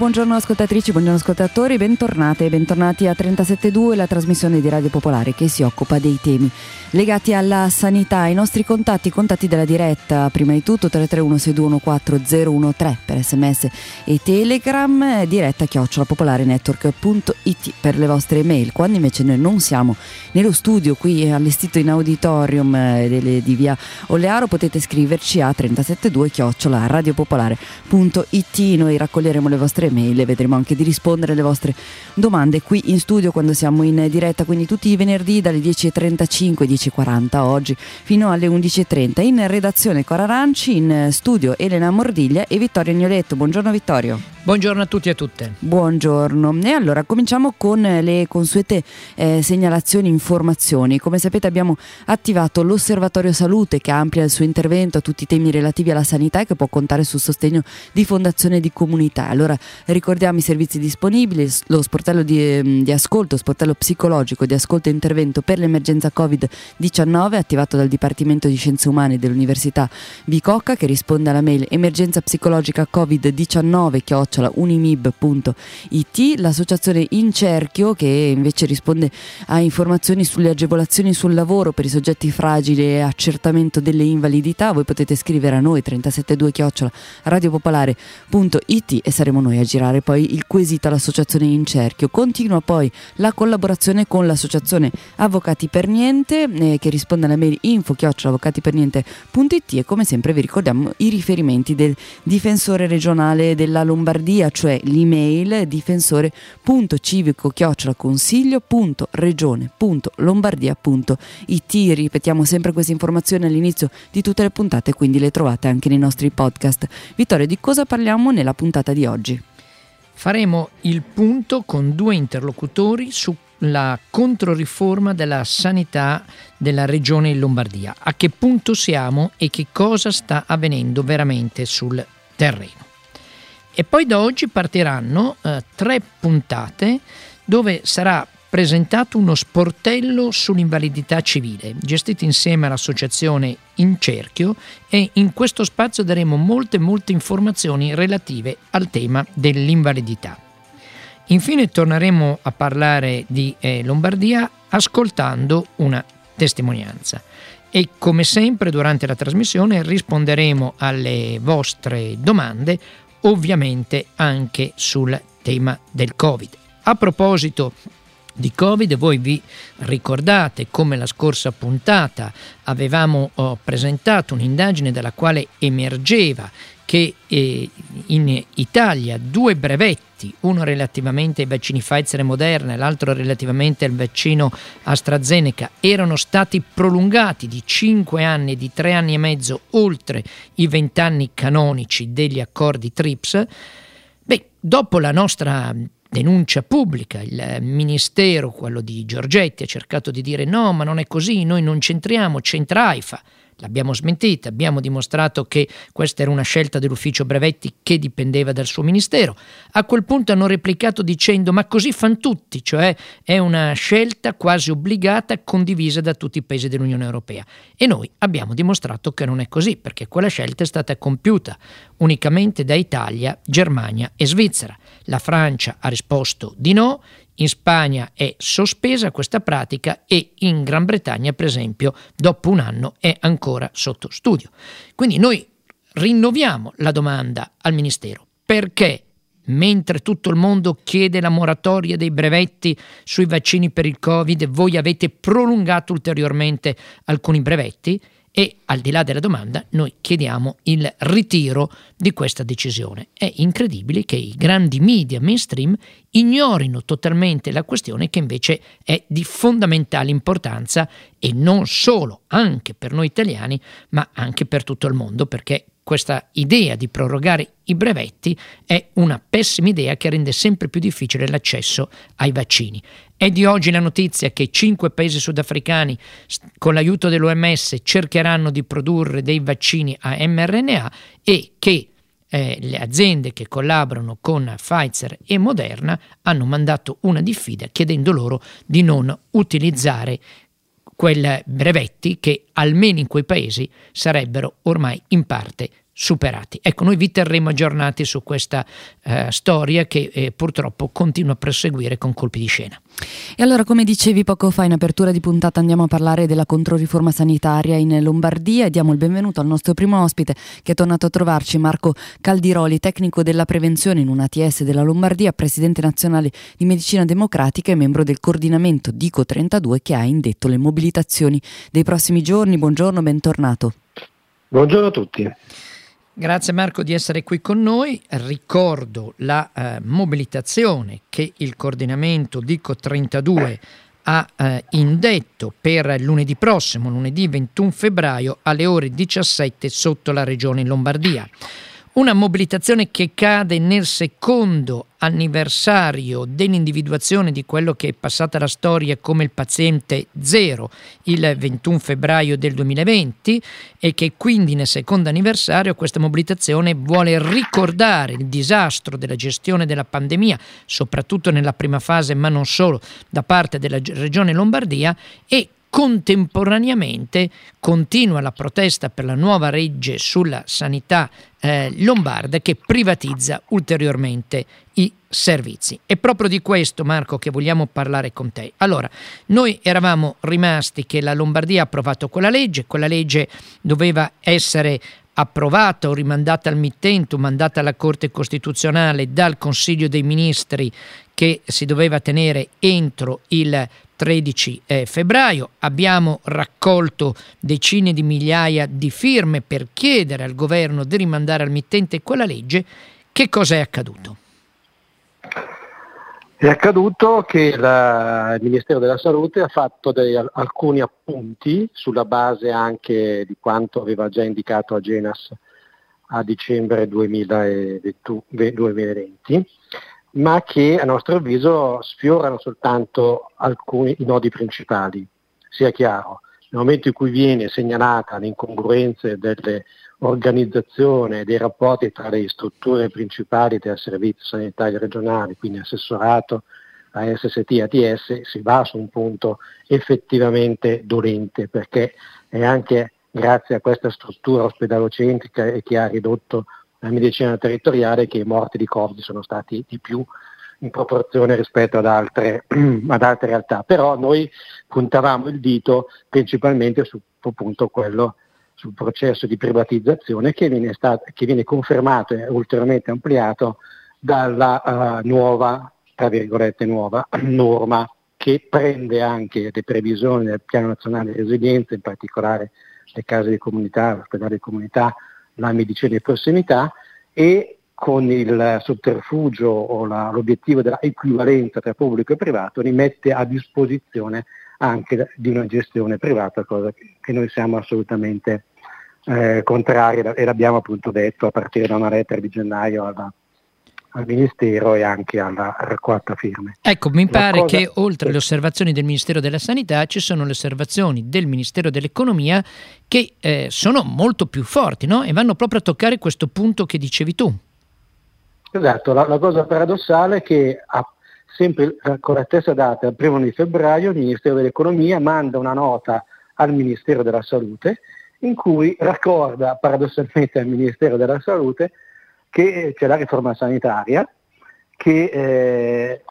Buongiorno, ascoltatrici, buongiorno ascoltatori, bentornate e bentornati a 37.2, la trasmissione di Radio Popolare che si occupa dei temi legati alla sanità. I nostri contatti, contatti della diretta, prima di tutto 331-6214013 per sms e telegram, diretta chiocciolapopolarenetwork.it per le vostre email. Quando invece noi non siamo nello studio qui allestito in auditorium eh, di via Olearo potete scriverci a 372 chiocciola radiopopolare.it. Noi raccogliamo leggeremo le vostre mail e vedremo anche di rispondere alle vostre domande qui in studio quando siamo in diretta, quindi tutti i venerdì dalle 10.35, 10.40 oggi fino alle 11.30. In redazione Cora Aranci, in studio Elena Mordiglia e Vittorio Agnoletto. Buongiorno Vittorio. Buongiorno a tutti e a tutte. Buongiorno. E allora cominciamo con le consuete eh, segnalazioni, informazioni. Come sapete abbiamo attivato l'Osservatorio Salute che amplia il suo intervento a tutti i temi relativi alla sanità e che può contare sul sostegno di fondazione di comunità. Allora ricordiamo i servizi disponibili, lo sportello di, ehm, di ascolto, sportello psicologico di ascolto e intervento per l'emergenza Covid-19 attivato dal Dipartimento di Scienze Umane dell'Università Bicocca che risponde alla mail emergenza psicologica Covid-19 unimib.it, l'associazione Incerchio che invece risponde a informazioni sulle agevolazioni sul lavoro per i soggetti fragili e accertamento delle invalidità. Voi potete scrivere a noi 372 chiocciola radiopopolare.it e saremo noi a girare poi il quesito all'associazione Incerchio. Continua poi la collaborazione con l'associazione Avvocati per Niente eh, che risponde alla mail info avvocatiperniente.it e come sempre vi ricordiamo i riferimenti del difensore regionale della Lombardia Lombardia, cioè l'email difensore.civico-consiglio.regione.lombardia.it. Ripetiamo sempre queste informazioni all'inizio di tutte le puntate, quindi le trovate anche nei nostri podcast. Vittorio, di cosa parliamo nella puntata di oggi? Faremo il punto con due interlocutori sulla controriforma della sanità della regione Lombardia. A che punto siamo e che cosa sta avvenendo veramente sul terreno. E poi da oggi partiranno eh, tre puntate dove sarà presentato uno sportello sull'invalidità civile, gestito insieme all'associazione Incerchio e in questo spazio daremo molte molte informazioni relative al tema dell'invalidità. Infine torneremo a parlare di eh, Lombardia ascoltando una testimonianza e come sempre durante la trasmissione risponderemo alle vostre domande ovviamente anche sul tema del Covid. A proposito di Covid, voi vi ricordate come la scorsa puntata avevamo oh, presentato un'indagine dalla quale emergeva che eh, in Italia due brevetti, uno relativamente ai vaccini Pfizer e Moderna e l'altro relativamente al vaccino AstraZeneca, erano stati prolungati di 5 anni e di 3 anni e mezzo oltre i 20 anni canonici degli accordi TRIPS. Beh, dopo la nostra denuncia pubblica, il ministero, quello di Giorgetti, ha cercato di dire no, ma non è così, noi non c'entriamo, c'entra AIFA. L'abbiamo smentita, abbiamo dimostrato che questa era una scelta dell'ufficio brevetti che dipendeva dal suo ministero. A quel punto hanno replicato dicendo ma così fanno tutti, cioè è una scelta quasi obbligata condivisa da tutti i paesi dell'Unione Europea. E noi abbiamo dimostrato che non è così, perché quella scelta è stata compiuta unicamente da Italia, Germania e Svizzera. La Francia ha risposto di no, in Spagna è sospesa questa pratica e in Gran Bretagna, per esempio, dopo un anno è ancora sotto studio. Quindi noi rinnoviamo la domanda al Ministero. Perché mentre tutto il mondo chiede la moratoria dei brevetti sui vaccini per il Covid, voi avete prolungato ulteriormente alcuni brevetti? E al di là della domanda noi chiediamo il ritiro di questa decisione. È incredibile che i grandi media mainstream ignorino totalmente la questione che invece è di fondamentale importanza e non solo anche per noi italiani ma anche per tutto il mondo perché questa idea di prorogare i brevetti è una pessima idea che rende sempre più difficile l'accesso ai vaccini. È di oggi la notizia che cinque paesi sudafricani, con l'aiuto dell'OMS, cercheranno di produrre dei vaccini a mRNA e che eh, le aziende che collaborano con Pfizer e Moderna hanno mandato una diffida chiedendo loro di non utilizzare quei brevetti che almeno in quei paesi sarebbero ormai in parte superati. Ecco, noi vi terremo aggiornati su questa eh, storia che eh, purtroppo continua a proseguire con colpi di scena. E allora, come dicevi poco fa in apertura di puntata, andiamo a parlare della controriforma sanitaria in Lombardia e diamo il benvenuto al nostro primo ospite che è tornato a trovarci, Marco Caldiroli, tecnico della prevenzione in un ATS della Lombardia, presidente nazionale di medicina democratica e membro del coordinamento Dico 32 che ha indetto le mobilitazioni dei prossimi giorni. Buongiorno, bentornato. Buongiorno a tutti. Grazie Marco di essere qui con noi. Ricordo la eh, mobilitazione che il coordinamento Dico 32 ha eh, indetto per lunedì prossimo, lunedì 21 febbraio alle ore 17 sotto la regione Lombardia. Una mobilitazione che cade nel secondo anniversario dell'individuazione di quello che è passata la storia come il paziente zero il 21 febbraio del 2020 e che quindi nel secondo anniversario questa mobilitazione vuole ricordare il disastro della gestione della pandemia, soprattutto nella prima fase ma non solo da parte della regione Lombardia e Contemporaneamente continua la protesta per la nuova legge sulla sanità eh, lombarda che privatizza ulteriormente i servizi. È proprio di questo, Marco, che vogliamo parlare con te. Allora, noi eravamo rimasti che la Lombardia ha approvato quella legge, quella legge doveva essere approvata o rimandata al mittente o mandata alla Corte Costituzionale dal Consiglio dei Ministri che si doveva tenere entro il 13 eh, febbraio. Abbiamo raccolto decine di migliaia di firme per chiedere al governo di rimandare al mittente quella legge. Che cosa è accaduto? È accaduto che la, il Ministero della Salute ha fatto dei, alcuni appunti sulla base anche di quanto aveva già indicato a Genas a dicembre 2020, 2020 ma che a nostro avviso sfiorano soltanto alcuni i nodi principali. Sia chiaro, nel momento in cui viene segnalata l'incongruenza delle organizzazioni e dei rapporti tra le strutture principali del servizio sanitario regionale, quindi assessorato, ASST ATS, si va su un punto effettivamente dolente, perché è anche grazie a questa struttura ospedalocentrica e che ha ridotto la medicina territoriale che i morti di Covid sono stati di più in proporzione rispetto ad altre, ad altre realtà. Però noi puntavamo il dito principalmente su appunto quello sul processo di privatizzazione che viene, stato, che viene confermato e ulteriormente ampliato dalla uh, nuova, tra virgolette nuova, norma che prende anche le previsioni del Piano Nazionale di Resilienza, in particolare le case di comunità, l'ospedale di comunità, la medicina di prossimità e con il sotterfugio o la, l'obiettivo della equivalenza tra pubblico e privato li mette a disposizione anche di una gestione privata, cosa che noi siamo assolutamente eh, contrari e l'abbiamo appunto detto a partire da una lettera di gennaio alla, al Ministero e anche alla raccolta firme. Ecco, mi pare cosa... che oltre alle osservazioni del Ministero della Sanità ci sono le osservazioni del Ministero dell'Economia che eh, sono molto più forti no? e vanno proprio a toccare questo punto che dicevi tu. Esatto, la, la cosa paradossale è che a, sempre con la stessa data, il primo di febbraio, il Ministero dell'Economia manda una nota al Ministero della Salute in cui raccorda paradossalmente al Ministero della Salute che c'è la riforma sanitaria, che, eh,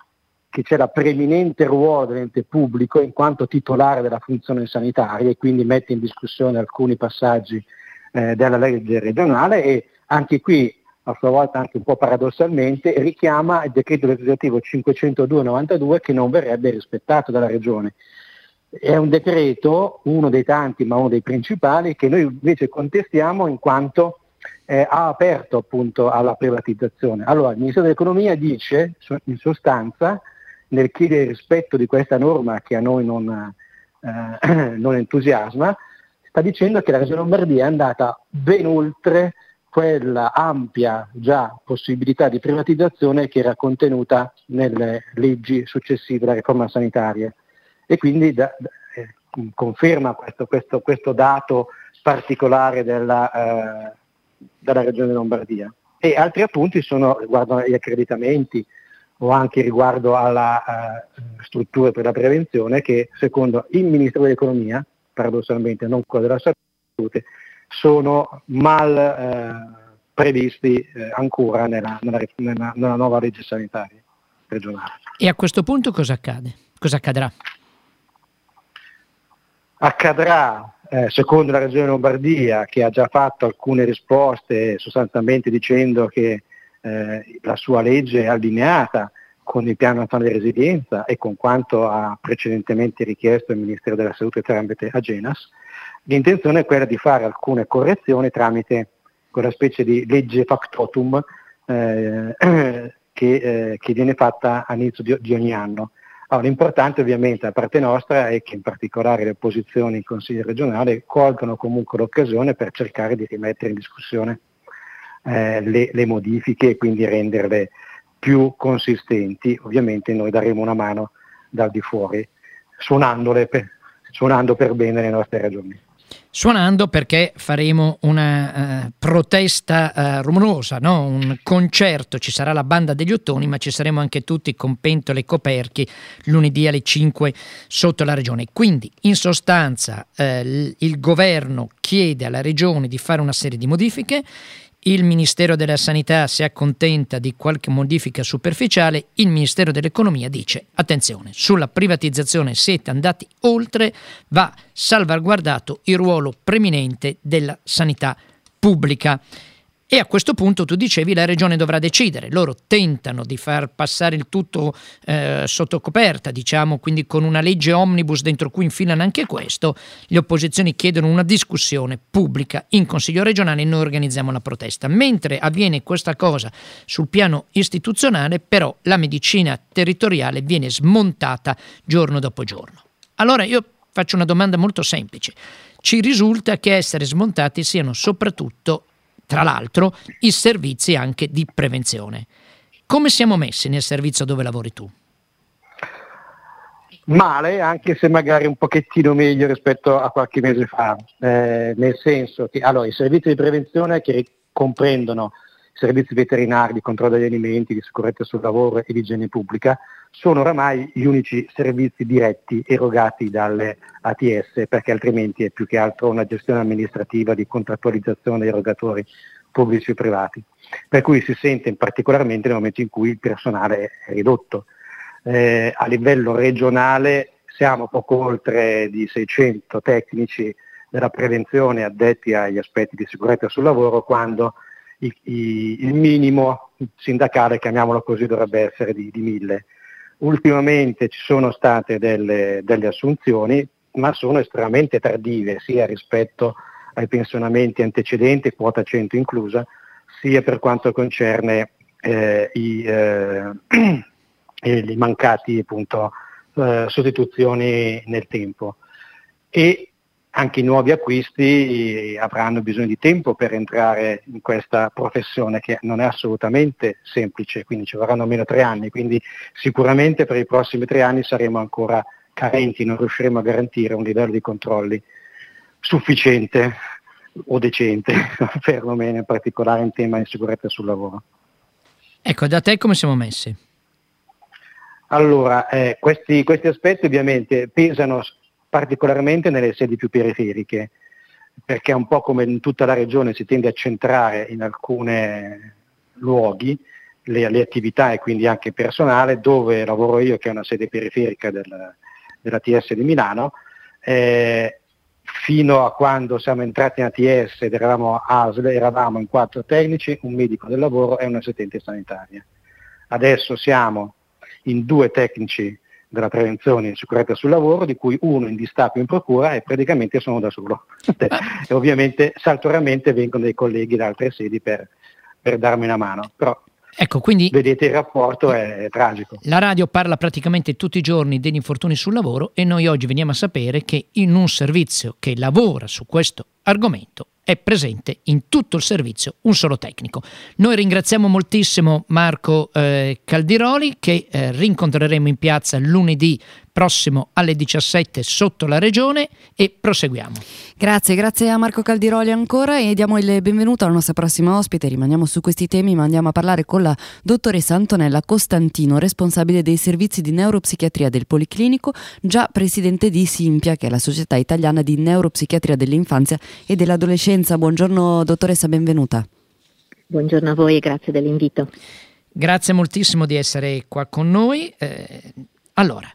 che c'è la preeminente ruolo dell'ente pubblico in quanto titolare della funzione sanitaria e quindi mette in discussione alcuni passaggi eh, della legge regionale e anche qui a sua volta anche un po' paradossalmente richiama il decreto legislativo 502-92 che non verrebbe rispettato dalla regione. È un decreto, uno dei tanti ma uno dei principali, che noi invece contestiamo in quanto eh, ha aperto appunto alla privatizzazione. Allora, il Ministero dell'Economia dice in sostanza, nel chiedere rispetto di questa norma che a noi non, eh, non entusiasma, sta dicendo che la Regione Lombardia è andata ben oltre quella ampia già possibilità di privatizzazione che era contenuta nelle leggi successive alla riforma sanitaria e quindi da, da, eh, conferma questo, questo, questo, dato particolare della, eh, dalla Regione Lombardia. E altri appunti sono riguardo agli accreditamenti o anche riguardo alla uh, strutture per la prevenzione che secondo il Ministro dell'Economia, paradossalmente non quello della Salute, sono mal eh, previsti eh, ancora nella, nella, nella nuova legge sanitaria regionale. E a questo punto cosa accade? Cosa accadrà? Accadrà, eh, secondo la Regione Lombardia, che ha già fatto alcune risposte sostanzialmente dicendo che eh, la sua legge è allineata con il piano nazionale di resilienza e con quanto ha precedentemente richiesto il Ministero della Salute tramite Agenas, l'intenzione è quella di fare alcune correzioni tramite quella specie di legge factotum eh, che, eh, che, viene fatta all'inizio di, di ogni anno. Allora, l'importante ovviamente da parte nostra è che in particolare le opposizioni in Consiglio regionale colgano comunque l'occasione per cercare di rimettere in discussione eh, le, le, modifiche e quindi renderle più consistenti. Ovviamente noi daremo una mano dal di fuori, suonandole per, suonando per bene le nostre ragioni suonando perché faremo una uh, protesta uh, rumorosa, no? un concerto, ci sarà la banda degli ottoni ma ci saremo anche tutti con pentole e coperchi lunedì alle 5 sotto la regione. Quindi in sostanza uh, il governo chiede alla regione di fare una serie di modifiche il Ministero della Sanità si accontenta di qualche modifica superficiale, il Ministero dell'Economia dice attenzione, sulla privatizzazione siete andati oltre, va salvaguardato il ruolo preminente della sanità pubblica. E a questo punto tu dicevi la regione dovrà decidere. Loro tentano di far passare il tutto eh, sotto coperta, diciamo, quindi con una legge omnibus dentro cui infilano anche questo. Le opposizioni chiedono una discussione pubblica in Consiglio regionale e noi organizziamo la protesta. Mentre avviene questa cosa sul piano istituzionale, però la medicina territoriale viene smontata giorno dopo giorno. Allora io faccio una domanda molto semplice. Ci risulta che essere smontati siano soprattutto tra l'altro, i servizi anche di prevenzione. Come siamo messi nel servizio dove lavori tu? Male, anche se magari un pochettino meglio rispetto a qualche mese fa, eh, nel senso che allora, i servizi di prevenzione che comprendono servizi veterinari di controllo degli alimenti, di sicurezza sul lavoro e di igiene pubblica, sono oramai gli unici servizi diretti erogati dalle ATS perché altrimenti è più che altro una gestione amministrativa di contrattualizzazione dei erogatori pubblici e privati, per cui si sente particolarmente nel momento in cui il personale è ridotto. Eh, a livello regionale siamo poco oltre di 600 tecnici della prevenzione addetti agli aspetti di sicurezza sul lavoro quando i, il minimo sindacale, chiamiamolo così, dovrebbe essere di, di 1000. Ultimamente ci sono state delle, delle assunzioni, ma sono estremamente tardive, sia rispetto ai pensionamenti antecedenti, quota 100 inclusa, sia per quanto concerne eh, i, eh, i, mancati appunto, eh, sostituzioni nel tempo. E anche i nuovi acquisti avranno bisogno di tempo per entrare in questa professione che non è assolutamente semplice, quindi ci vorranno almeno tre anni, quindi sicuramente per i prossimi tre anni saremo ancora carenti, non riusciremo a garantire un livello di controlli sufficiente o decente, perlomeno in particolare in tema di sicurezza sul lavoro. Ecco, da te come siamo messi? Allora, eh, questi, questi aspetti ovviamente pesano particolarmente nelle sedi più periferiche, perché un po' come in tutta la regione si tende a centrare in alcuni luoghi le, le, attività e quindi anche il personale, dove lavoro io, che è una sede periferica del, della TS di Milano, eh, fino a quando siamo entrati in ATS ed eravamo ASL, eravamo in quattro tecnici, un medico del lavoro e un'assistente sanitaria. Adesso siamo in due tecnici della prevenzione e sicurezza sul lavoro, di cui uno in distacco in procura e praticamente sono da solo. e ovviamente saltuariamente vengono dei colleghi da altre sedi per, per darmi una mano. Però Ecco, quindi vedete il rapporto è, è, tragico. La radio parla praticamente tutti i giorni degli infortuni sul lavoro e noi oggi veniamo a sapere che in un servizio che lavora su questo argomento è presente in tutto il servizio un solo tecnico. Noi ringraziamo moltissimo Marco eh, Caldiroli che eh, rincontreremo in piazza lunedì prossimo alle 17 sotto la regione e proseguiamo. Grazie, grazie a Marco Caldiroli ancora e diamo il benvenuto alla nostra prossima ospite. Rimaniamo su questi temi ma andiamo a parlare con la dottoressa Antonella Costantino, responsabile dei servizi di neuropsichiatria del Policlinico, già presidente di Simpia, che è la società italiana di neuropsichiatria dell'infanzia e dell'adolescenza. Buongiorno dottoressa, benvenuta. Buongiorno a voi e grazie dell'invito. Grazie moltissimo di essere qua con noi. Eh, allora,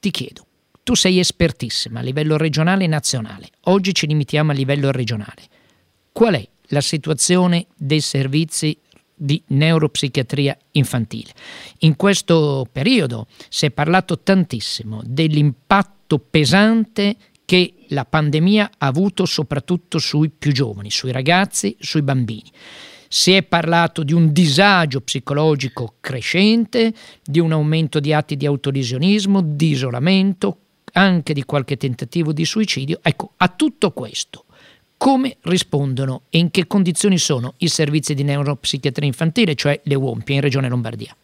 ti chiedo, tu sei espertissima a livello regionale e nazionale, oggi ci limitiamo a livello regionale. Qual è la situazione dei servizi di neuropsichiatria infantile? In questo periodo si è parlato tantissimo dell'impatto pesante che la pandemia ha avuto soprattutto sui più giovani, sui ragazzi, sui bambini. Si è parlato di un disagio psicologico crescente, di un aumento di atti di autolesionismo, di isolamento, anche di qualche tentativo di suicidio. Ecco, a tutto questo come rispondono e in che condizioni sono i servizi di neuropsichiatria infantile, cioè le UOMPI in Regione Lombardia?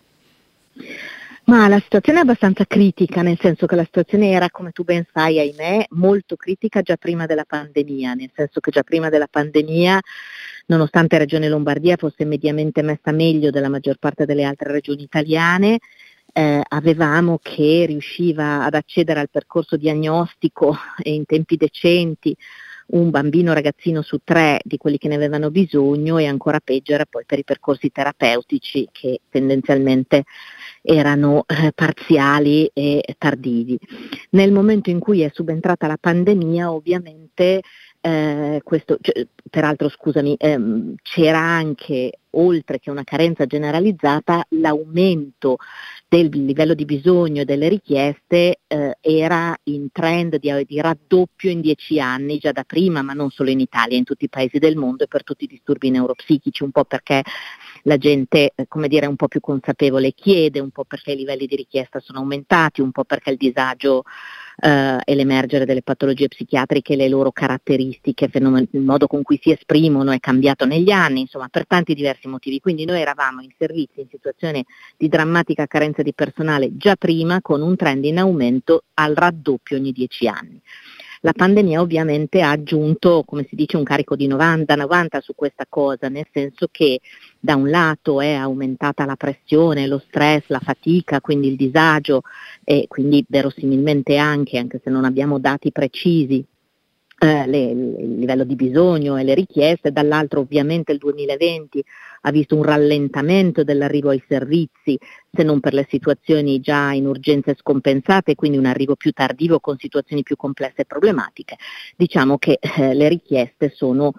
Ma la situazione è abbastanza critica, nel senso che la situazione era, come tu ben sai, ahimè, molto critica già prima della pandemia, nel senso che già prima della pandemia, nonostante Regione Lombardia fosse mediamente messa meglio della maggior parte delle altre regioni italiane, eh, avevamo che riusciva ad accedere al percorso diagnostico in tempi decenti un bambino ragazzino su tre di quelli che ne avevano bisogno e ancora peggio era poi per i percorsi terapeutici che tendenzialmente erano eh, parziali e tardivi. Nel momento in cui è subentrata la pandemia ovviamente eh, questo, cioè, peraltro scusami, ehm, c'era anche, oltre che una carenza generalizzata, l'aumento del livello di bisogno e delle richieste eh, era in trend di, di, raddoppio in dieci anni, già da prima, ma non solo in Italia, in tutti i paesi del mondo e per tutti i disturbi neuropsichici, un po' perché la gente, eh, come dire, è un po' più consapevole chiede, un po' perché i livelli di richiesta sono aumentati, un po' perché il disagio eh, e l'emergere delle patologie psichiatriche, le loro caratteristiche, fenomeni, il modo con cui si esprimono è cambiato negli anni, insomma per tanti diversi motivi. Quindi noi eravamo in servizi in situazione di drammatica carenza di personale già prima con un trend in aumento al raddoppio ogni dieci anni. La pandemia ovviamente ha aggiunto, come si dice, un carico di 90, 90 su questa cosa, nel senso che da un lato è aumentata la pressione, lo stress, la fatica, quindi il disagio e quindi verosimilmente anche, anche se non abbiamo dati precisi, eh, le, il livello di bisogno e le richieste, dall'altro ovviamente il 2020 ha visto un rallentamento dell'arrivo ai servizi, se non per le situazioni già in urgenze scompensate, quindi un arrivo più tardivo con situazioni più complesse e problematiche. Diciamo che eh, le richieste sono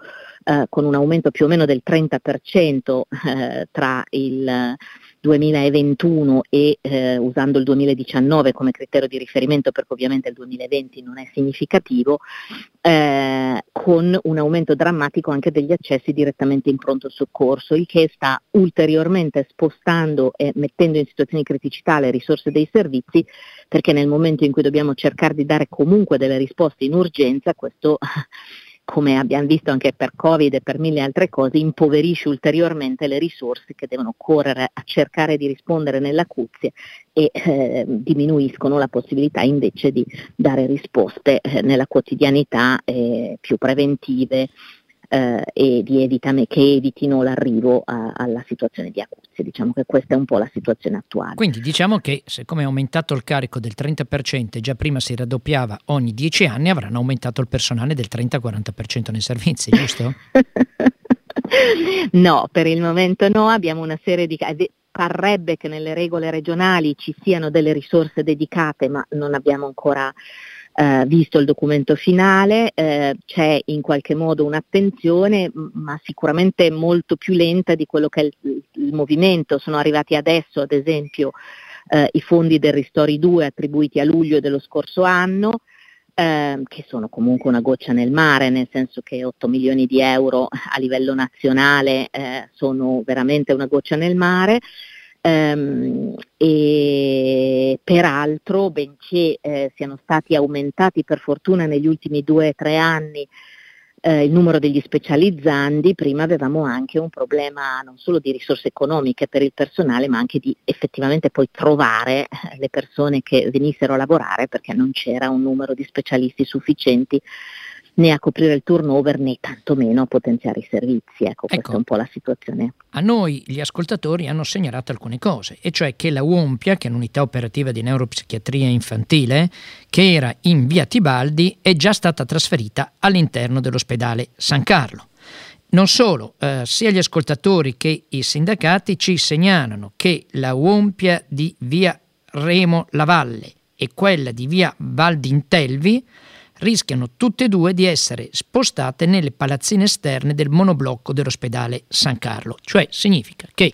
eh, con un aumento più o meno del 30% eh, tra il 2021 e eh, usando il 2019 come criterio di riferimento perché ovviamente il 2020 non è significativo, eh, con un aumento drammatico anche degli accessi direttamente in pronto soccorso, il che sta ulteriormente spostando e mettendo in situazioni di criticità le risorse dei servizi perché nel momento in cui dobbiamo cercare di dare comunque delle risposte in urgenza, questo come abbiamo visto anche per Covid e per mille altre cose, impoverisce ulteriormente le risorse che devono correre a cercare di rispondere nell'acuzia e eh, diminuiscono la possibilità invece di dare risposte eh, nella quotidianità eh, più preventive eh, e evitame, che evitino l'arrivo a, alla situazione di acuzia. Diciamo che questa è un po' la situazione attuale. Quindi diciamo che siccome è aumentato il carico del 30% e già prima si raddoppiava ogni 10 anni, avranno aumentato il personale del 30-40% nei servizi, giusto? no, per il momento no, abbiamo una serie di... Parrebbe che nelle regole regionali ci siano delle risorse dedicate, ma non abbiamo ancora eh, visto il documento finale, eh, c'è in qualche modo un'attenzione, ma sicuramente molto più lenta di quello che è il, il movimento. Sono arrivati adesso, ad esempio, eh, i fondi del Ristori 2 attribuiti a luglio dello scorso anno, eh, che sono comunque una goccia nel mare, nel senso che 8 milioni di euro a livello nazionale eh, sono veramente una goccia nel mare. Um, e peraltro, benché eh, siano stati aumentati per fortuna negli ultimi due o tre anni eh, il numero degli specializzandi, prima avevamo anche un problema non solo di risorse economiche per il personale, ma anche di effettivamente poi trovare eh, le persone che venissero a lavorare perché non c'era un numero di specialisti sufficienti né a coprire il turnover né tantomeno a potenziare i servizi. Ecco, questa ecco, è un po' la situazione. A noi gli ascoltatori hanno segnalato alcune cose, e cioè che la UOMPIA, che è l'unità operativa di neuropsichiatria infantile, che era in via Tibaldi, è già stata trasferita all'interno dell'ospedale San Carlo. Non solo, eh, sia gli ascoltatori che i sindacati ci segnalano che la UOMPIA di via Remo Lavalle e quella di via Valdintelvi rischiano tutte e due di essere spostate nelle palazzine esterne del monoblocco dell'ospedale San Carlo. Cioè significa che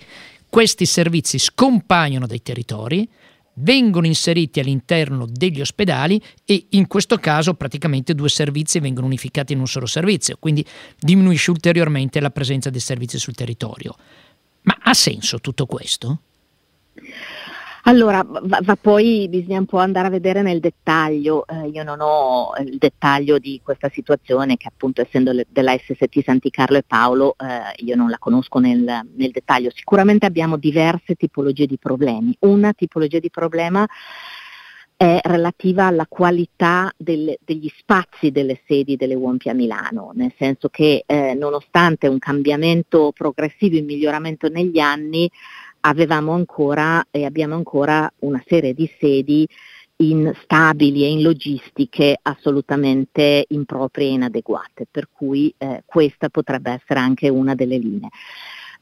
questi servizi scompaiono dai territori, vengono inseriti all'interno degli ospedali e in questo caso praticamente due servizi vengono unificati in un solo servizio, quindi diminuisce ulteriormente la presenza dei servizi sul territorio. Ma ha senso tutto questo? Allora, va, va, poi bisogna un po' andare a vedere nel dettaglio, eh, io non ho il dettaglio di questa situazione che appunto essendo le, della SST Santi Carlo e Paolo eh, io non la conosco nel, nel, dettaglio, sicuramente abbiamo diverse tipologie di problemi, una tipologia di problema è relativa alla qualità del, degli spazi delle sedi delle UOMPI a Milano, nel senso che eh, nonostante un cambiamento progressivo in miglioramento negli anni, avevamo ancora e abbiamo ancora una serie di sedi instabili e in logistiche assolutamente improprie e inadeguate, per cui eh, questa potrebbe essere anche una delle linee.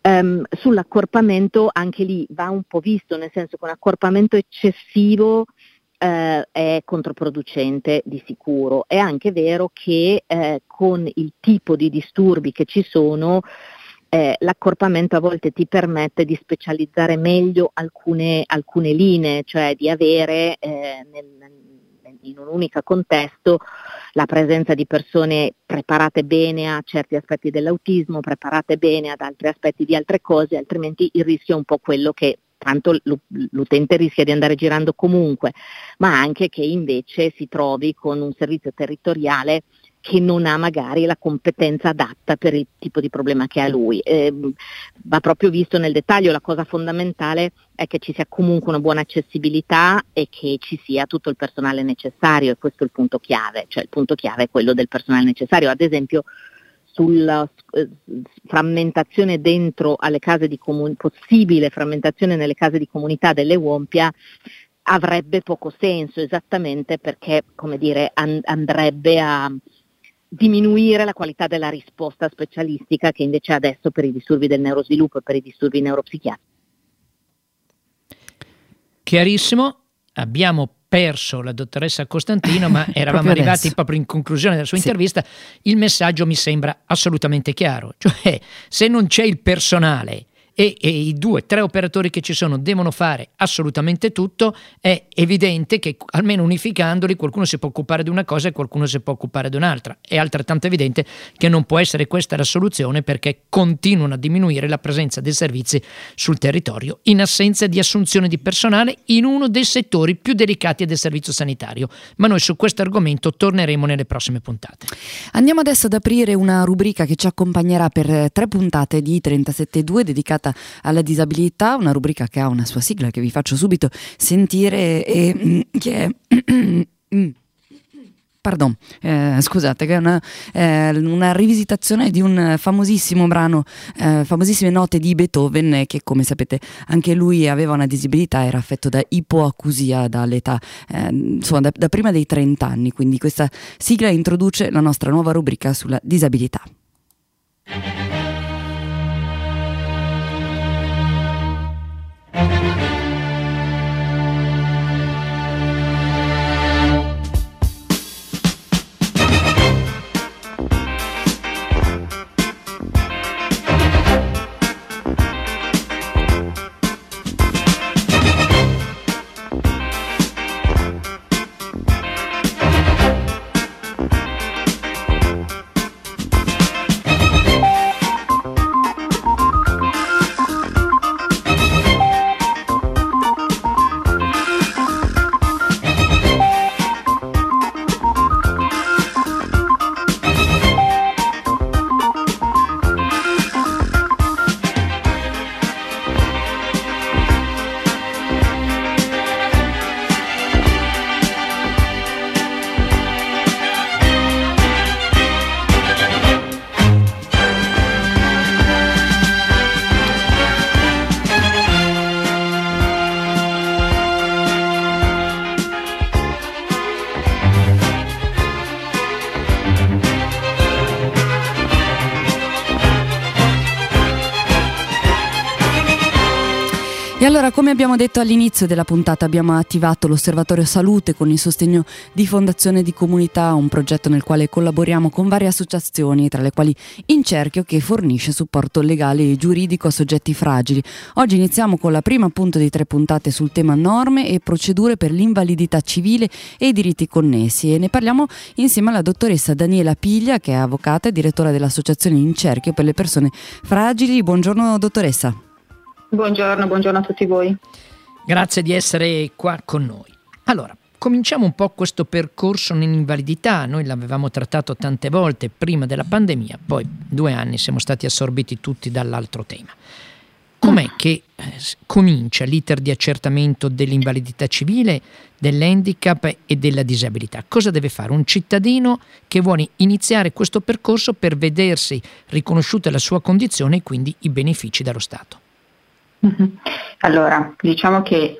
Um, sull'accorpamento anche lì va un po' visto, nel senso che un accorpamento eccessivo eh, è controproducente di sicuro. È anche vero che eh, con il tipo di disturbi che ci sono eh, l'accorpamento a volte ti permette di specializzare meglio alcune, alcune linee, cioè di avere eh, nel, in un unico contesto la presenza di persone preparate bene a certi aspetti dell'autismo, preparate bene ad altri aspetti di altre cose, altrimenti il rischio è un po' quello che tanto l'utente rischia di andare girando comunque, ma anche che invece si trovi con un servizio territoriale che non ha magari la competenza adatta per il tipo di problema che ha lui. Eh, va proprio visto nel dettaglio, la cosa fondamentale è che ci sia comunque una buona accessibilità e che ci sia tutto il personale necessario e questo è il punto chiave, cioè il punto chiave è quello del personale necessario. Ad esempio sulla eh, frammentazione dentro alle case di comunità, possibile frammentazione nelle case di comunità delle Wompia, avrebbe poco senso esattamente perché come dire, and- andrebbe a diminuire la qualità della risposta specialistica che invece adesso per i disturbi del neurosviluppo e per i disturbi neuropsichiatrici. Chiarissimo, abbiamo perso la dottoressa Costantino, ma eravamo proprio arrivati adesso. proprio in conclusione della sua sì. intervista, il messaggio mi sembra assolutamente chiaro, cioè se non c'è il personale e, e i due, tre operatori che ci sono devono fare assolutamente tutto, è evidente che almeno unificandoli qualcuno si può occupare di una cosa e qualcuno si può occupare di un'altra. È altrettanto evidente che non può essere questa la soluzione perché continuano a diminuire la presenza dei servizi sul territorio in assenza di assunzione di personale in uno dei settori più delicati del servizio sanitario. Ma noi su questo argomento torneremo nelle prossime puntate. Andiamo adesso ad aprire una rubrica che ci accompagnerà per tre puntate di 37.2 dedicata dedicata alla disabilità, una rubrica che ha una sua sigla che vi faccio subito sentire e mm, che è... Mm, pardon, eh, scusate, che è una, eh, una, rivisitazione di un famosissimo brano, eh, famosissime note di Beethoven, che come sapete anche lui aveva una disabilità, era affetto da ipoacusia dall'età, eh, insomma da, da prima dei 30 anni, quindi questa sigla introduce la nostra nuova rubrica sulla disabilità. Come abbiamo detto all'inizio della puntata, abbiamo attivato l'Osservatorio Salute con il sostegno di Fondazione di Comunità, un progetto nel quale collaboriamo con varie associazioni, tra le quali Incerchio, che fornisce supporto legale e giuridico a soggetti fragili. Oggi iniziamo con la prima punta di tre puntate sul tema norme e procedure per l'invalidità civile e i diritti connessi e ne parliamo insieme alla dottoressa Daniela Piglia, che è avvocata e direttora dell'Associazione Incerchio per le persone fragili. Buongiorno dottoressa. Buongiorno, buongiorno a tutti voi. Grazie di essere qua con noi. Allora, cominciamo un po' questo percorso nell'invalidità. Noi l'avevamo trattato tante volte prima della pandemia, poi due anni siamo stati assorbiti tutti dall'altro tema. Com'è che eh, comincia l'iter di accertamento dell'invalidità civile, dell'handicap e della disabilità? Cosa deve fare un cittadino che vuole iniziare questo percorso per vedersi riconosciuta la sua condizione e quindi i benefici dallo Stato? Mhm. Allora, diciamo che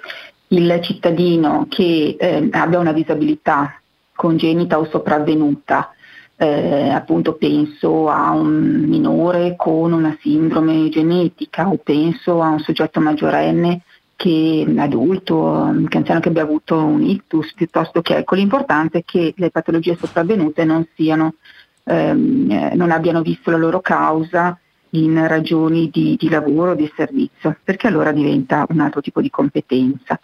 il cittadino che eh, abbia una disabilità congenita o sopravvenuta, eh, appunto penso a un minore con una sindrome genetica o penso a un soggetto maggiorenne che adulto, che anziano che abbia avuto un ictus, piuttosto che ecco l'importante è che le patologie sopravvenute non siano, ehm, eh, non abbiano visto la loro causa in ragioni di, di lavoro o di servizio, perché allora diventa un altro tipo di competenza.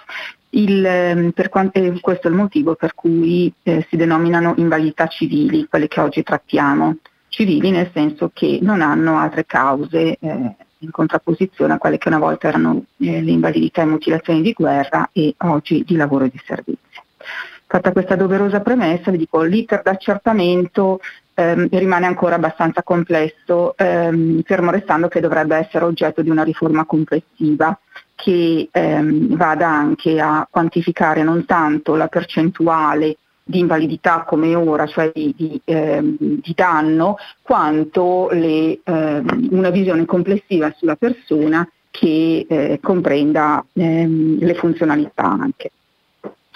Il, ehm, quanto, eh, questo è il motivo per cui eh, si denominano invalidità civili, quelle che oggi trattiamo, civili nel senso che non hanno altre cause eh, in contrapposizione a quelle che una volta erano eh, le invalidità e mutilazioni di guerra e oggi di lavoro e di servizio. Fatta questa doverosa premessa, vi dico, l'iter d'accertamento ehm, rimane ancora abbastanza complesso, ehm, fermo restando che dovrebbe essere oggetto di una riforma complessiva che ehm, vada anche a quantificare non tanto la percentuale di invalidità come ora, cioè di, di, ehm, di danno, quanto le, ehm, una visione complessiva sulla persona che eh, comprenda ehm, le funzionalità anche.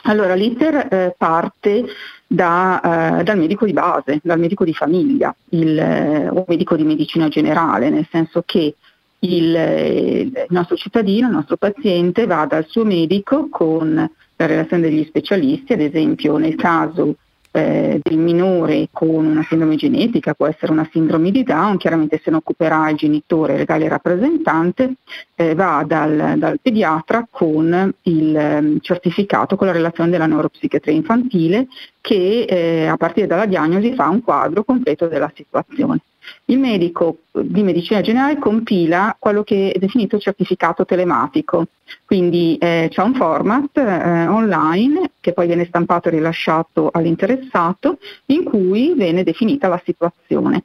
Allora l'iter eh, parte da, eh, dal medico di base, dal medico di famiglia, il, eh, o medico di medicina generale, nel senso che il, il, nostro cittadino, il nostro paziente va dal suo medico con la relazione degli specialisti, ad esempio nel caso eh, del minore con una sindrome genetica, può essere una sindrome di Down, chiaramente se ne occuperà il genitore legale rappresentante, eh, va dal, dal, pediatra con il eh, certificato, con la relazione della neuropsichiatria infantile che eh, a partire dalla diagnosi fa un quadro completo della situazione. Il medico di medicina generale compila quello che è definito certificato telematico, quindi eh, c'è un format eh, online che poi viene stampato e rilasciato all'interessato in cui viene definita la situazione.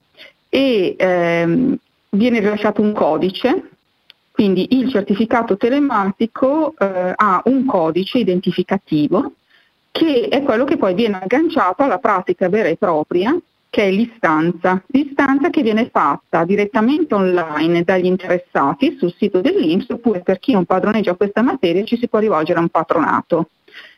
E ehm, viene rilasciato un codice. Quindi il certificato telematico eh, ha un codice identificativo che è quello che poi viene agganciato alla pratica vera e propria che è l'istanza, l'istanza che viene fatta direttamente online dagli interessati sul sito dell'Inps oppure per chi non padroneggia questa materia ci si può rivolgere a un patronato.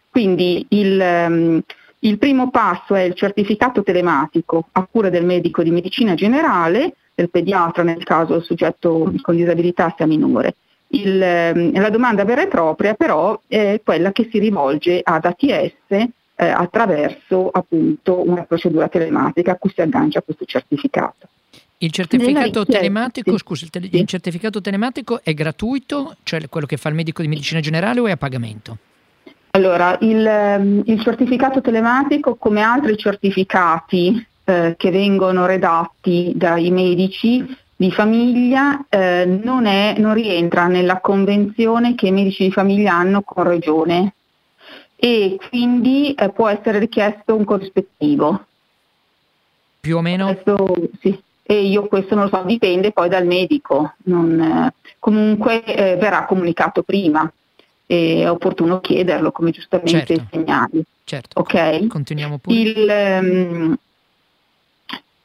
Quindi il, um, il primo passo è il certificato telematico a cura del medico di medicina generale, del pediatra nel caso il soggetto con disabilità sia minore. Il, um, la domanda vera e propria però è quella che si rivolge ad ATS eh, attraverso appunto una procedura telematica a cui si aggancia questo certificato. Il certificato telematico, scusi, il, il, certificato telematico è gratuito, cioè quello che fa il medico di medicina generale o è a pagamento? Allora, il, ehm, il certificato telematico, come altri certificati eh, che vengono redatti dai medici di famiglia, eh, non, è, non rientra nella convenzione che i medici di famiglia hanno con regione e quindi eh, può essere richiesto un corrispettivo. Più o meno? Questo, sì. E io questo non lo so, dipende poi dal medico. Non, eh, comunque eh, verrà comunicato prima. È opportuno chiederlo, come giustamente certo. segnali. Certo. Ok? Continuiamo pure. Il, um,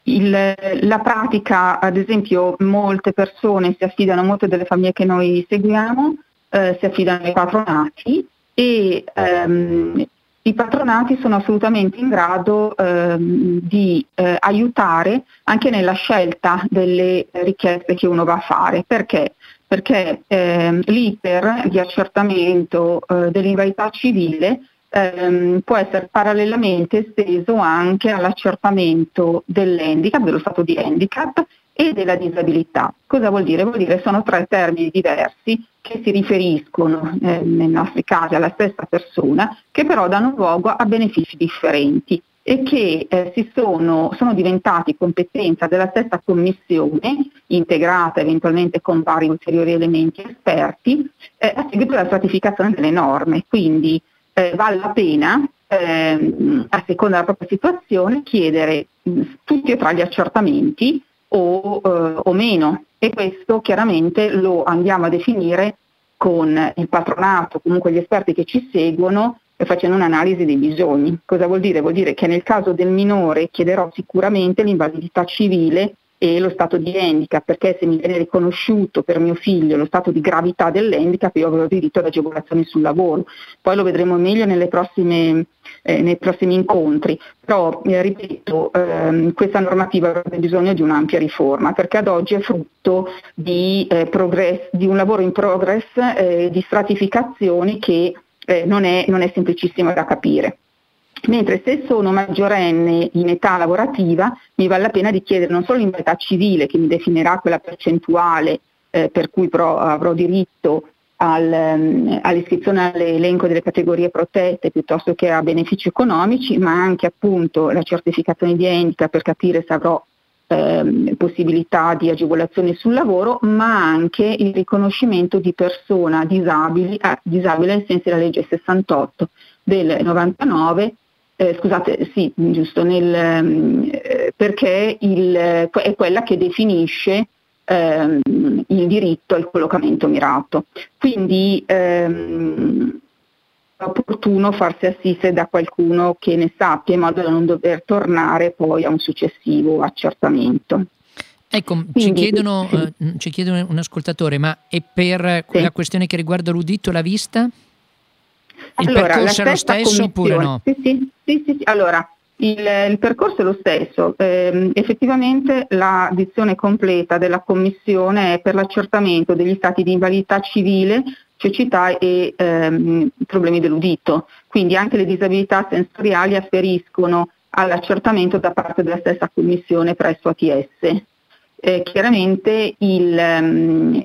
il, la pratica, ad esempio, molte persone si affidano, molte delle famiglie che noi seguiamo, eh, si affidano ai patronati e ehm, i patronati sono assolutamente in grado ehm, di eh, aiutare anche nella scelta delle richieste che uno va a fare. Perché? Perché ehm, l'iter di accertamento eh, dell'invalidità civile ehm, può essere parallelamente esteso anche all'accertamento dell'handicap, dello stato di handicap e della disabilità. Cosa vuol dire? Vuol dire che sono tre termini diversi che si riferiscono eh, nei nostri casi alla stessa persona, che però danno luogo a benefici differenti e che eh, sono, sono, diventati competenza della stessa commissione, integrata eventualmente con vari ulteriori elementi esperti, eh, a seguito della stratificazione delle norme. Quindi eh, vale la pena, ehm, a seconda della propria situazione, chiedere mh, tutti e tre gli accertamenti o, eh, o meno e questo chiaramente lo andiamo a definire con il patronato, comunque gli esperti che ci seguono facendo un'analisi dei bisogni. Cosa vuol dire? Vuol dire che nel caso del minore chiederò sicuramente l'invalidità civile e lo stato di handicap, perché se mi viene riconosciuto per mio figlio lo stato di gravità dell'handicap io avrò diritto ad agevolazioni sul lavoro. Poi lo vedremo meglio prossime, eh, nei prossimi incontri, però eh, ripeto, ehm, questa normativa avrebbe bisogno di un'ampia riforma, perché ad oggi è frutto di, eh, progress, di un lavoro in progress eh, di stratificazioni che eh, non è, non, è, semplicissimo da capire. Mentre se sono maggiorenne in età lavorativa mi vale la pena di chiedere non solo l'età civile che mi definirà quella percentuale eh, per cui però avrò diritto al, um, all'iscrizione all'elenco delle categorie protette piuttosto che a benefici economici, ma anche appunto la certificazione di handicap per capire se avrò ehm, possibilità di agevolazione sul lavoro, ma anche il riconoscimento di persona disabili, eh, disabile ai sensi della legge 68 del 99 eh, scusate, sì, giusto, nel, eh, perché il, è quella che definisce ehm, il diritto al collocamento mirato. Quindi ehm, è opportuno farsi assistere da qualcuno che ne sappia in modo da non dover tornare poi a un successivo accertamento. Ecco, Quindi, ci, chiedono, sì. eh, ci chiedono un ascoltatore, ma è per sì. la questione che riguarda l'udito e la vista? Il allora, percorso è lo stesso oppure no? Sì, sì, sì, sì, Allora, il, il, percorso è lo stesso. Eh, effettivamente la dizione completa della Commissione è per l'accertamento degli stati di invalidità civile, cecità e ehm, problemi dell'udito. Quindi anche le disabilità sensoriali afferiscono all'accertamento da parte della stessa Commissione presso ATS. Eh, chiaramente il, um,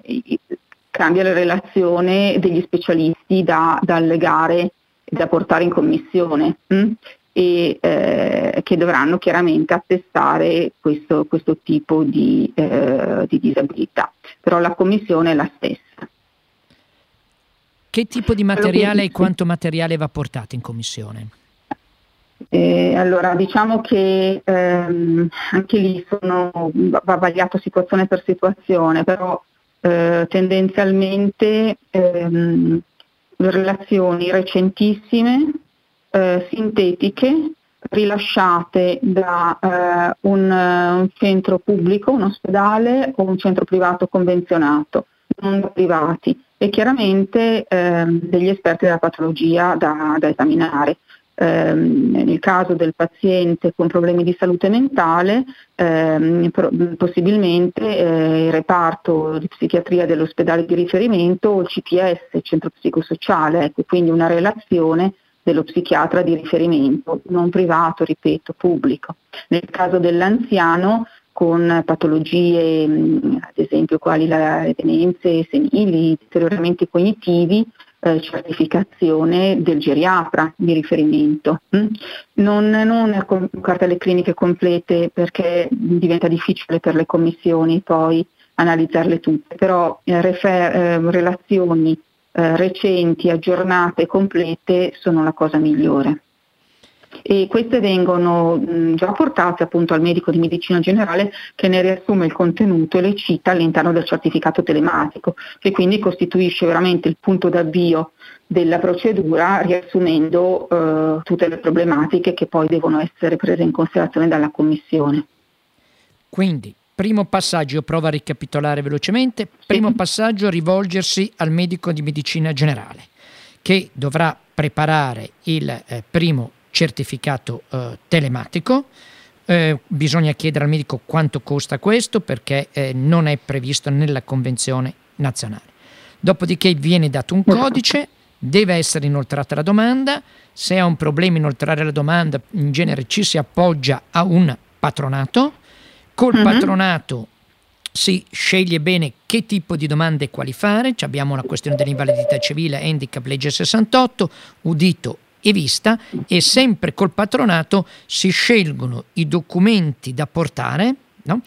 cambia la relazione degli specialisti da, da allegare e da portare in commissione mh? Hm? e eh, che dovranno chiaramente attestare questo, questo tipo di, eh, di disabilità. Però la commissione è la stessa. Che tipo di materiale e quanto materiale va portato in commissione? Eh, allora, diciamo che ehm, anche lì sono, va vagliato situazione per situazione, però eh, tendenzialmente ehm, relazioni recentissime, eh, sintetiche, rilasciate da eh, un, un, centro pubblico, un ospedale o un centro privato convenzionato, non da privati, e chiaramente ehm, degli esperti della patologia da, da esaminare ehm, nel caso del paziente con problemi di salute mentale, ehm, possibilmente eh, il reparto di psichiatria dell'ospedale di riferimento o il CPS, il centro psicosociale, ecco, quindi una relazione dello psichiatra di riferimento, non privato, ripeto, pubblico. Nel caso dell'anziano con patologie ad esempio quali le demenze senili, deterioramenti cognitivi, eh, certificazione del geriatra di riferimento. Mm? Non, non con cartelle cliniche complete perché diventa difficile per le commissioni poi analizzarle tutte, però eh, refer- eh, relazioni eh, recenti, aggiornate, complete sono la cosa migliore e queste vengono mh, già portate appunto al medico di medicina generale che ne riassume il contenuto e le cita all'interno del certificato telematico, che quindi costituisce veramente il punto d'avvio della procedura riassumendo eh, tutte le problematiche che poi devono essere prese in considerazione dalla Commissione. Quindi, primo passaggio, provo a ricapitolare velocemente, primo passaggio rivolgersi al medico di medicina generale che dovrà preparare il eh, primo certificato eh, telematico. Eh, bisogna chiedere al medico quanto costa questo perché eh, non è previsto nella convenzione nazionale. Dopodiché viene dato un codice, deve essere inoltrata la domanda, se ha un problema inoltrare la domanda in genere ci si appoggia a un patronato, col uh-huh. patronato si sceglie bene che tipo di domande e quali fare, Ci abbiamo la questione dell'invalidità civile, handicap, legge 68, udito e vista e sempre col patronato si scelgono i documenti da portare no?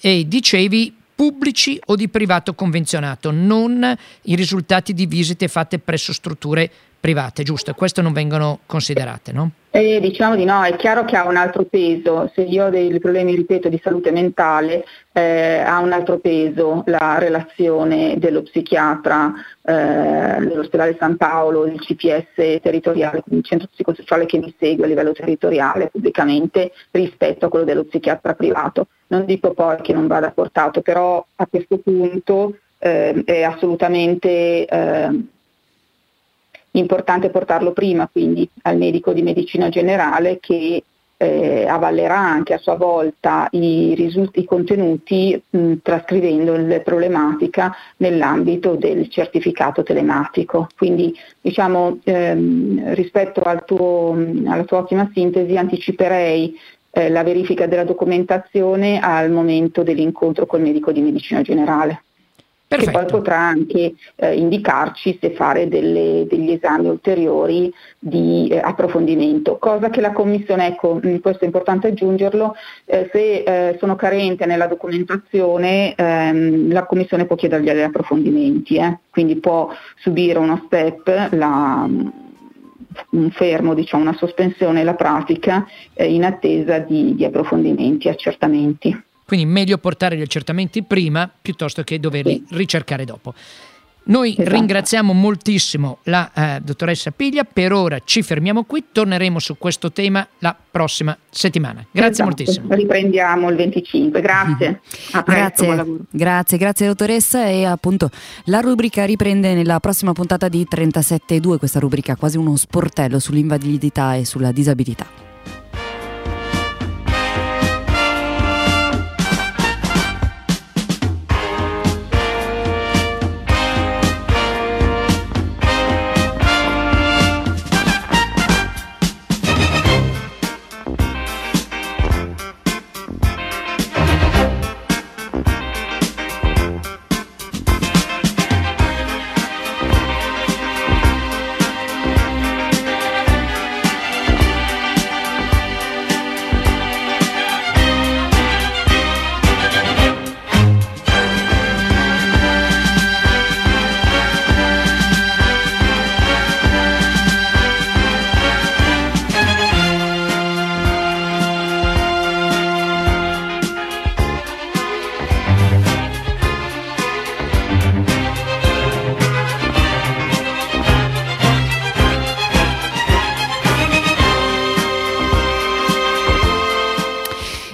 e dicevi pubblici o di privato convenzionato, non i risultati di visite fatte presso strutture private, giusto? Queste non vengono considerate, no? Eh, diciamo di no, è chiaro che ha un altro peso, se io ho dei problemi, ripeto, di salute mentale, eh, ha un altro peso la relazione dello psichiatra eh, dell'ospedale San Paolo, il CPS territoriale, quindi il centro psicosociale che mi segue a livello territoriale pubblicamente rispetto a quello dello psichiatra privato. Non dico poi che non vada portato, però a questo punto eh, è assolutamente eh, importante portarlo prima quindi al medico di medicina generale che eh, avallerà anche a sua volta i, risulti, i contenuti mh, trascrivendo la problematica nell'ambito del certificato telematico. Quindi diciamo ehm, rispetto al tuo, alla tua ottima sintesi anticiperei eh, la verifica della documentazione al momento dell'incontro col medico di medicina generale. Perfetto. che poi potrà anche eh, indicarci se fare delle, degli esami ulteriori di eh, approfondimento, cosa che la Commissione, ecco, questo è importante aggiungerlo, eh, se eh, sono carente nella documentazione ehm, la Commissione può chiedergli degli approfondimenti, eh. quindi può subire uno step, la, un fermo, diciamo, una sospensione della pratica eh, in attesa di, di approfondimenti, accertamenti. Quindi meglio portare gli accertamenti prima piuttosto che doverli ricercare dopo. Noi esatto. ringraziamo moltissimo la eh, dottoressa Piglia, per ora ci fermiamo qui, torneremo su questo tema la prossima settimana. Grazie esatto. moltissimo. Riprendiamo il 25, grazie. A presto, grazie, grazie, grazie dottoressa e appunto la rubrica riprende nella prossima puntata di 37.2, questa rubrica quasi uno sportello sull'invalidità e sulla disabilità.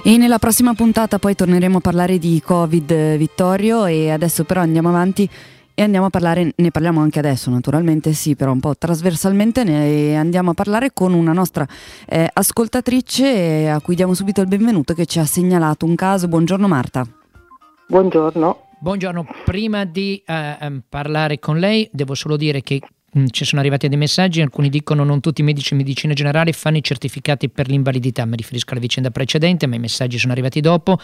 E nella prossima puntata poi torneremo a parlare di Covid Vittorio e adesso però andiamo avanti e andiamo a parlare, ne parliamo anche adesso naturalmente, sì, però un po' trasversalmente ne andiamo a parlare con una nostra eh, ascoltatrice a cui diamo subito il benvenuto che ci ha segnalato un caso. Buongiorno Marta. Buongiorno. Buongiorno, prima di uh, parlare con lei devo solo dire che ci sono arrivati dei messaggi, alcuni dicono non tutti i medici in medicina generale fanno i certificati per l'invalidità, mi riferisco alla vicenda precedente, ma i messaggi sono arrivati dopo.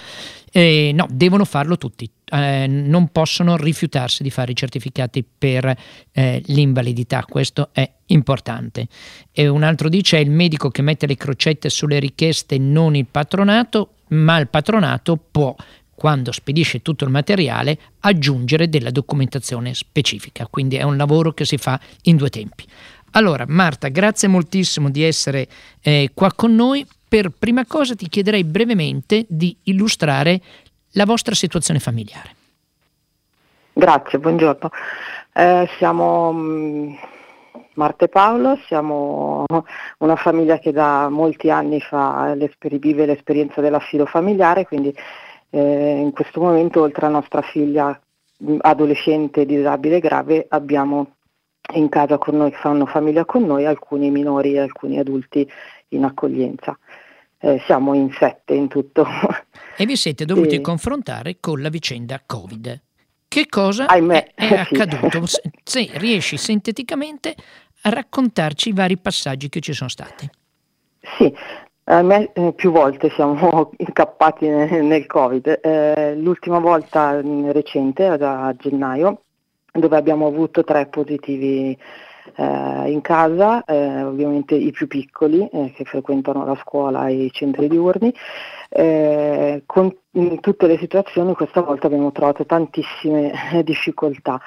Eh, no, devono farlo tutti, eh, non possono rifiutarsi di fare i certificati per eh, l'invalidità, questo è importante. E un altro dice è il medico che mette le crocette sulle richieste, non il patronato, ma il patronato può quando spedisce tutto il materiale, aggiungere della documentazione specifica. Quindi è un lavoro che si fa in due tempi. Allora, Marta, grazie moltissimo di essere eh, qua con noi. Per prima cosa ti chiederei brevemente di illustrare la vostra situazione familiare. Grazie, buongiorno. Eh, siamo mm, Marta e Paolo, siamo una famiglia che da molti anni fa, vive l'esperienza dell'affido familiare, quindi eh, in questo momento oltre alla nostra figlia adolescente disabile grave abbiamo in casa con noi, fanno famiglia con noi, alcuni minori e alcuni adulti in accoglienza. Eh, siamo in sette in tutto. E vi siete dovuti e... confrontare con la vicenda Covid. Che cosa Ahimè, è, è accaduto? Se riesci sinteticamente a raccontarci i vari passaggi che ci sono stati. Sì, a me eh, più volte siamo incappati nel, nel Covid. Eh, l'ultima volta mm, recente, a gennaio, dove abbiamo avuto tre positivi eh, in casa, eh, ovviamente i più piccoli eh, che frequentano la scuola e i centri diurni. Eh, con in tutte le situazioni questa volta abbiamo trovato tantissime difficoltà.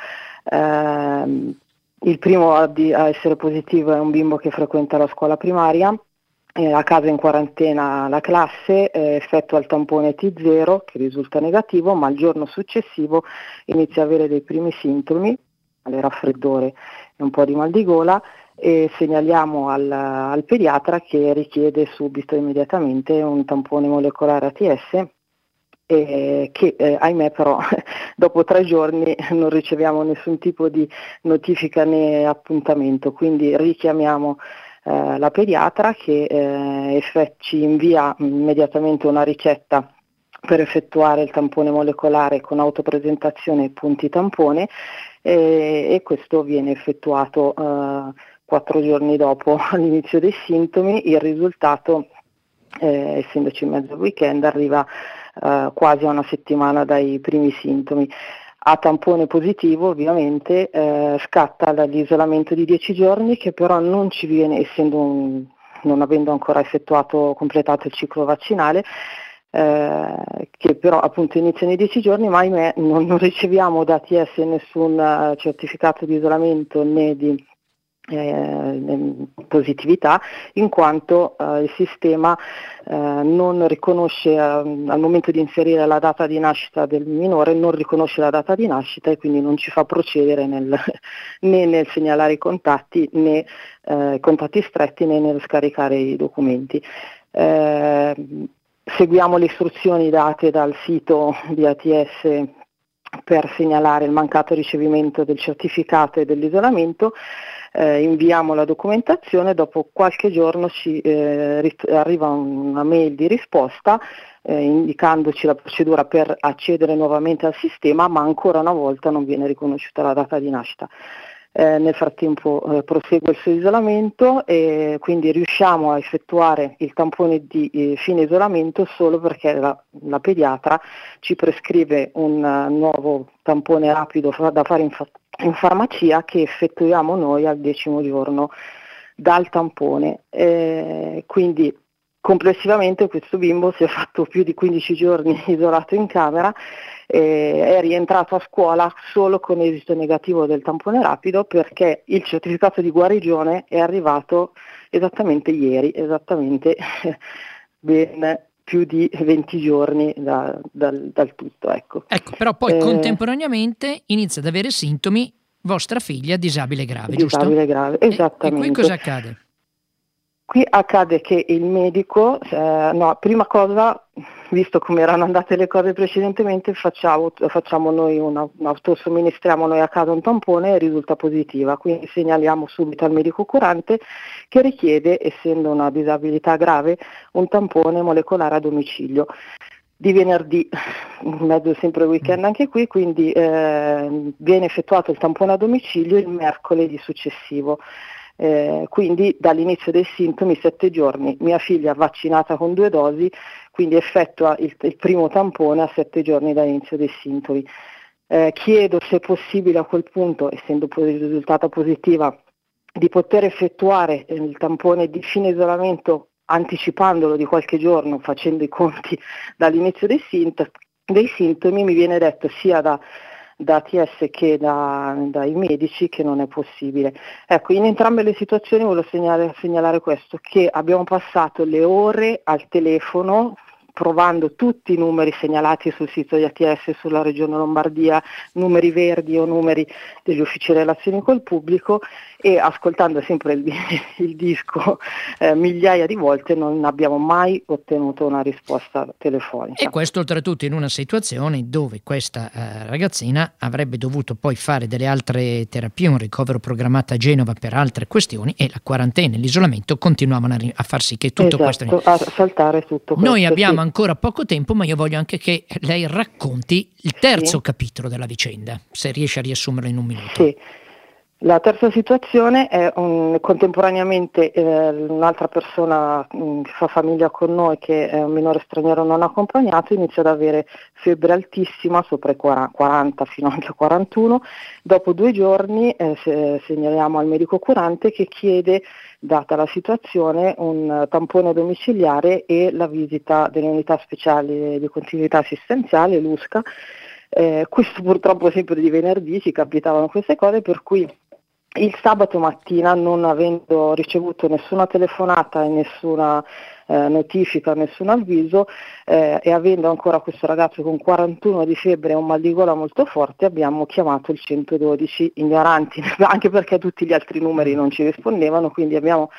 il primo a, di, a essere positivo è un bimbo che frequenta la scuola primaria, a casa in quarantena la classe, eh, effettua il tampone T0 che risulta negativo, ma il giorno successivo inizia a avere dei primi sintomi, le raffreddore e un po' di mal di gola e segnaliamo al, al pediatra che richiede subito immediatamente un tampone molecolare ATS eh, che eh, ahimè però dopo tre giorni non riceviamo nessun tipo di notifica né appuntamento, quindi richiamiamo eh, la pediatra che eh, ci invia immediatamente una ricetta per effettuare il tampone molecolare con autopresentazione e punti tampone e, questo viene effettuato eh, quattro giorni dopo l'inizio dei sintomi. Il risultato, eh, essendoci in mezzo al weekend, arriva eh, quasi a una settimana dai primi sintomi a tampone positivo ovviamente eh, scatta l'isolamento di 10 giorni che però non ci viene, essendo un, non avendo ancora effettuato, completato il ciclo vaccinale, eh, che però appunto inizia nei 10 giorni, ma ahimè non, non riceviamo da ATS nessun uh, certificato di isolamento né di eh, positività in quanto eh, il sistema eh, non riconosce eh, al momento di inserire la data di nascita del minore non riconosce la data di nascita e quindi non ci fa procedere nel, né nel segnalare i contatti né eh, contatti stretti né nel scaricare i documenti. Eh, seguiamo le istruzioni date dal sito di ATS per segnalare il mancato ricevimento del certificato e dell'isolamento eh, inviamo la documentazione, dopo qualche giorno ci eh, rit- arriva una mail di risposta eh, indicandoci la procedura per accedere nuovamente al sistema, ma ancora una volta non viene riconosciuta la data di nascita. Eh, nel frattempo eh, prosegue il suo isolamento e quindi riusciamo a effettuare il tampone di eh, fine isolamento solo perché la, la pediatra ci prescrive un uh, nuovo tampone rapido da fare in, fa- in, farmacia che effettuiamo noi al decimo giorno dal tampone. Eh, quindi complessivamente questo bimbo si è fatto più di 15 giorni isolato in camera eh, è rientrato a scuola solo con esito negativo del tampone rapido perché il certificato di guarigione è arrivato esattamente ieri, esattamente ben più di 20 giorni da, dal, dal, tutto. Ecco. ecco però poi eh, contemporaneamente inizia ad avere sintomi vostra figlia disabile grave, disabile giusto? grave, esattamente. E, e qui cosa accade? Qui accade che il medico, eh, no, prima cosa, visto come erano andate le cose precedentemente, facciamo, facciamo noi una, autosomministriamo noi a casa un tampone e risulta positiva, quindi segnaliamo subito al medico curante che richiede, essendo una disabilità grave, un tampone molecolare a domicilio di venerdì, in mezzo sempre weekend anche qui, quindi eh, viene effettuato il tampone a domicilio il mercoledì successivo. Eh, quindi dall'inizio dei sintomi, sette giorni, mia figlia vaccinata con due dosi, quindi effettua il, il primo tampone a sette giorni dall'inizio dei sintomi. Eh, chiedo se possibile a quel punto, essendo risultata positiva, di poter effettuare il tampone di fine isolamento anticipandolo di qualche giorno, facendo i conti dall'inizio dei, sint- dei sintomi, mi viene detto sia da da ATS che da, dai medici che non è possibile. Ecco, in entrambe le situazioni voglio segnalare, segnalare questo, che abbiamo passato le ore al telefono provando tutti i numeri segnalati sul sito di ATS sulla Regione Lombardia, numeri verdi o numeri degli uffici relazioni col pubblico e ascoltando sempre il, il disco eh, migliaia di volte non abbiamo mai ottenuto una risposta telefonica. E questo oltretutto in una situazione dove questa eh, ragazzina avrebbe dovuto poi fare delle altre terapie, un ricovero programmato a Genova per altre questioni e la quarantena e l'isolamento continuavano a, a far sì che tutto esatto, questo... a saltare tutto questo. Noi abbiamo sì. Ancora poco tempo ma io voglio anche che lei racconti il terzo sì. capitolo della vicenda, se riesce a riassumerlo in un minuto. Sì. La terza situazione è un, contemporaneamente eh, un'altra persona mh, mm, che fa famiglia con noi, che è un minore straniero non accompagnato, inizia ad avere febbre altissima, sopra i 40 fino anche a 41. Dopo due giorni eh, se, segnaliamo al medico curante che chiede, data la situazione, un tampone domiciliare e la visita delle unità speciali di continuità assistenziale, l'USCA. Eh, questo purtroppo sempre di venerdì ci capitavano queste cose per cui il sabato mattina, non avendo ricevuto nessuna telefonata e nessuna eh, notifica, nessun avviso eh, e avendo ancora questo ragazzo con 41 di febbre e un mal di gola molto forte, abbiamo chiamato il 112 ignoranti, anche perché tutti gli altri numeri non ci rispondevano, quindi abbiamo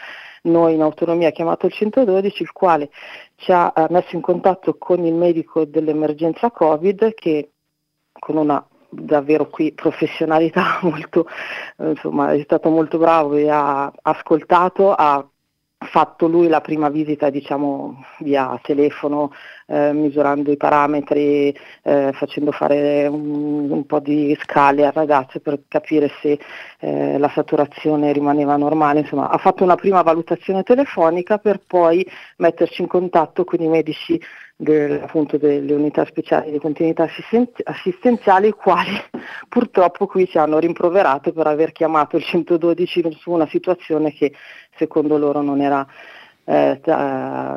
noi in autonomia chiamato il 112, il quale ci ha eh, messo in contatto con il medico dell'emergenza Covid che con una davvero qui professionalità molto, insomma è stato molto bravo e ha ascoltato, ha fatto lui la prima visita diciamo via telefono eh, misurando i parametri eh, facendo fare un, un, po' di scale al ragazzo per capire se eh, la saturazione rimaneva normale. Insomma ha fatto una prima valutazione telefonica per poi metterci in contatto con i medici del, appunto delle unità speciali di continuità assistenziali, i quali purtroppo qui ci hanno rimproverato per aver chiamato il 112 su una situazione che secondo loro non, era, eh,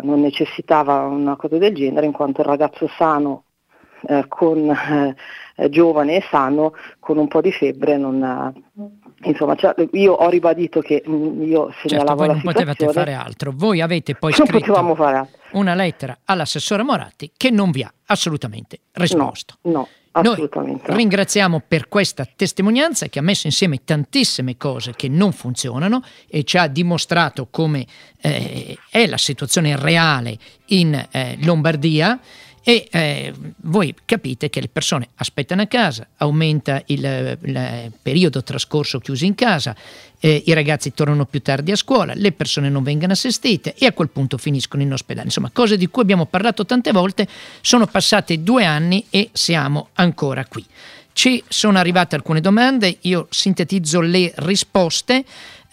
non necessitava una cosa del genere, in quanto il ragazzo sano eh, con, eh, giovane e sano con un po' di febbre non, insomma cioè, io ho ribadito che mm, io segnalavo certo, voi non potevate fare altro. Voi avete poi non scritto una lettera all'assessore Moratti che non vi ha assolutamente risposto. no, no. Assolutamente. Noi ringraziamo per questa testimonianza che ha messo insieme tantissime cose che non funzionano e ci ha dimostrato come eh, è la situazione reale in eh, Lombardia e eh, voi capite che le persone aspettano a casa, aumenta il, il periodo trascorso chiusi in casa, eh, i ragazzi tornano più tardi a scuola, le persone non vengono assistite e a quel punto finiscono in ospedale. Insomma, cose di cui abbiamo parlato tante volte, sono passati due anni e siamo ancora qui. Ci sono arrivate alcune domande, io sintetizzo le risposte.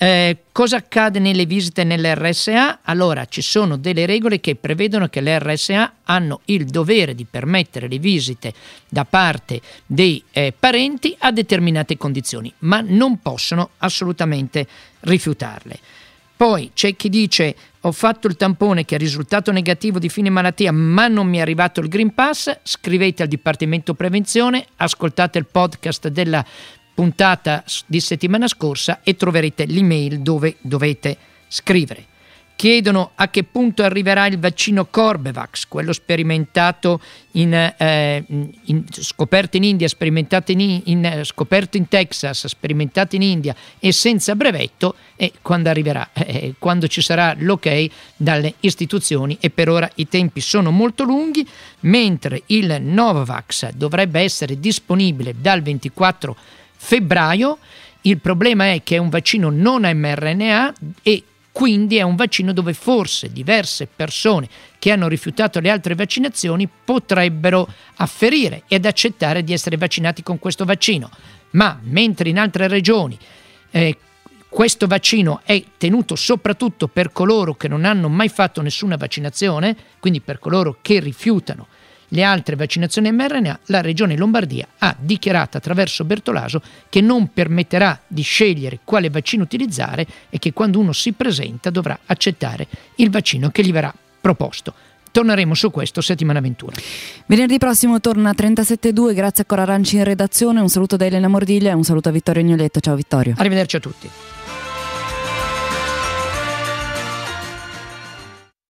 Eh, cosa accade nelle visite nell'RSA? Allora, ci sono delle regole che prevedono che le RSA hanno il dovere di permettere le visite da parte dei eh, parenti a determinate condizioni, ma non possono assolutamente rifiutarle. Poi c'è chi dice ho fatto il tampone che è risultato negativo di fine malattia ma non mi è arrivato il Green Pass, scrivete al Dipartimento Prevenzione, ascoltate il podcast della puntata di settimana scorsa e troverete l'email dove dovete scrivere. Chiedono a che punto arriverà il vaccino Corbevax, quello sperimentato in, eh, in, scoperto in India, sperimentato in, in, scoperto in Texas, sperimentato in India e senza brevetto, e quando arriverà, eh, quando ci sarà l'ok dalle istituzioni e per ora i tempi sono molto lunghi, mentre il Novavax dovrebbe essere disponibile dal 24 febbraio. Il problema è che è un vaccino non mRNA e quindi è un vaccino dove forse diverse persone che hanno rifiutato le altre vaccinazioni potrebbero afferire ed accettare di essere vaccinati con questo vaccino. Ma mentre in altre regioni eh, questo vaccino è tenuto soprattutto per coloro che non hanno mai fatto nessuna vaccinazione, quindi per coloro che rifiutano le altre vaccinazioni mRNA, la Regione Lombardia ha dichiarato attraverso Bertolaso che non permetterà di scegliere quale vaccino utilizzare e che quando uno si presenta dovrà accettare il vaccino che gli verrà proposto. Torneremo su questo settimana 21. Venerdì prossimo torna 37.2, grazie a Cora Aranci in redazione, un saluto da Elena Mordiglia e un saluto a Vittorio Agnoletto. Ciao Vittorio. Arrivederci a tutti.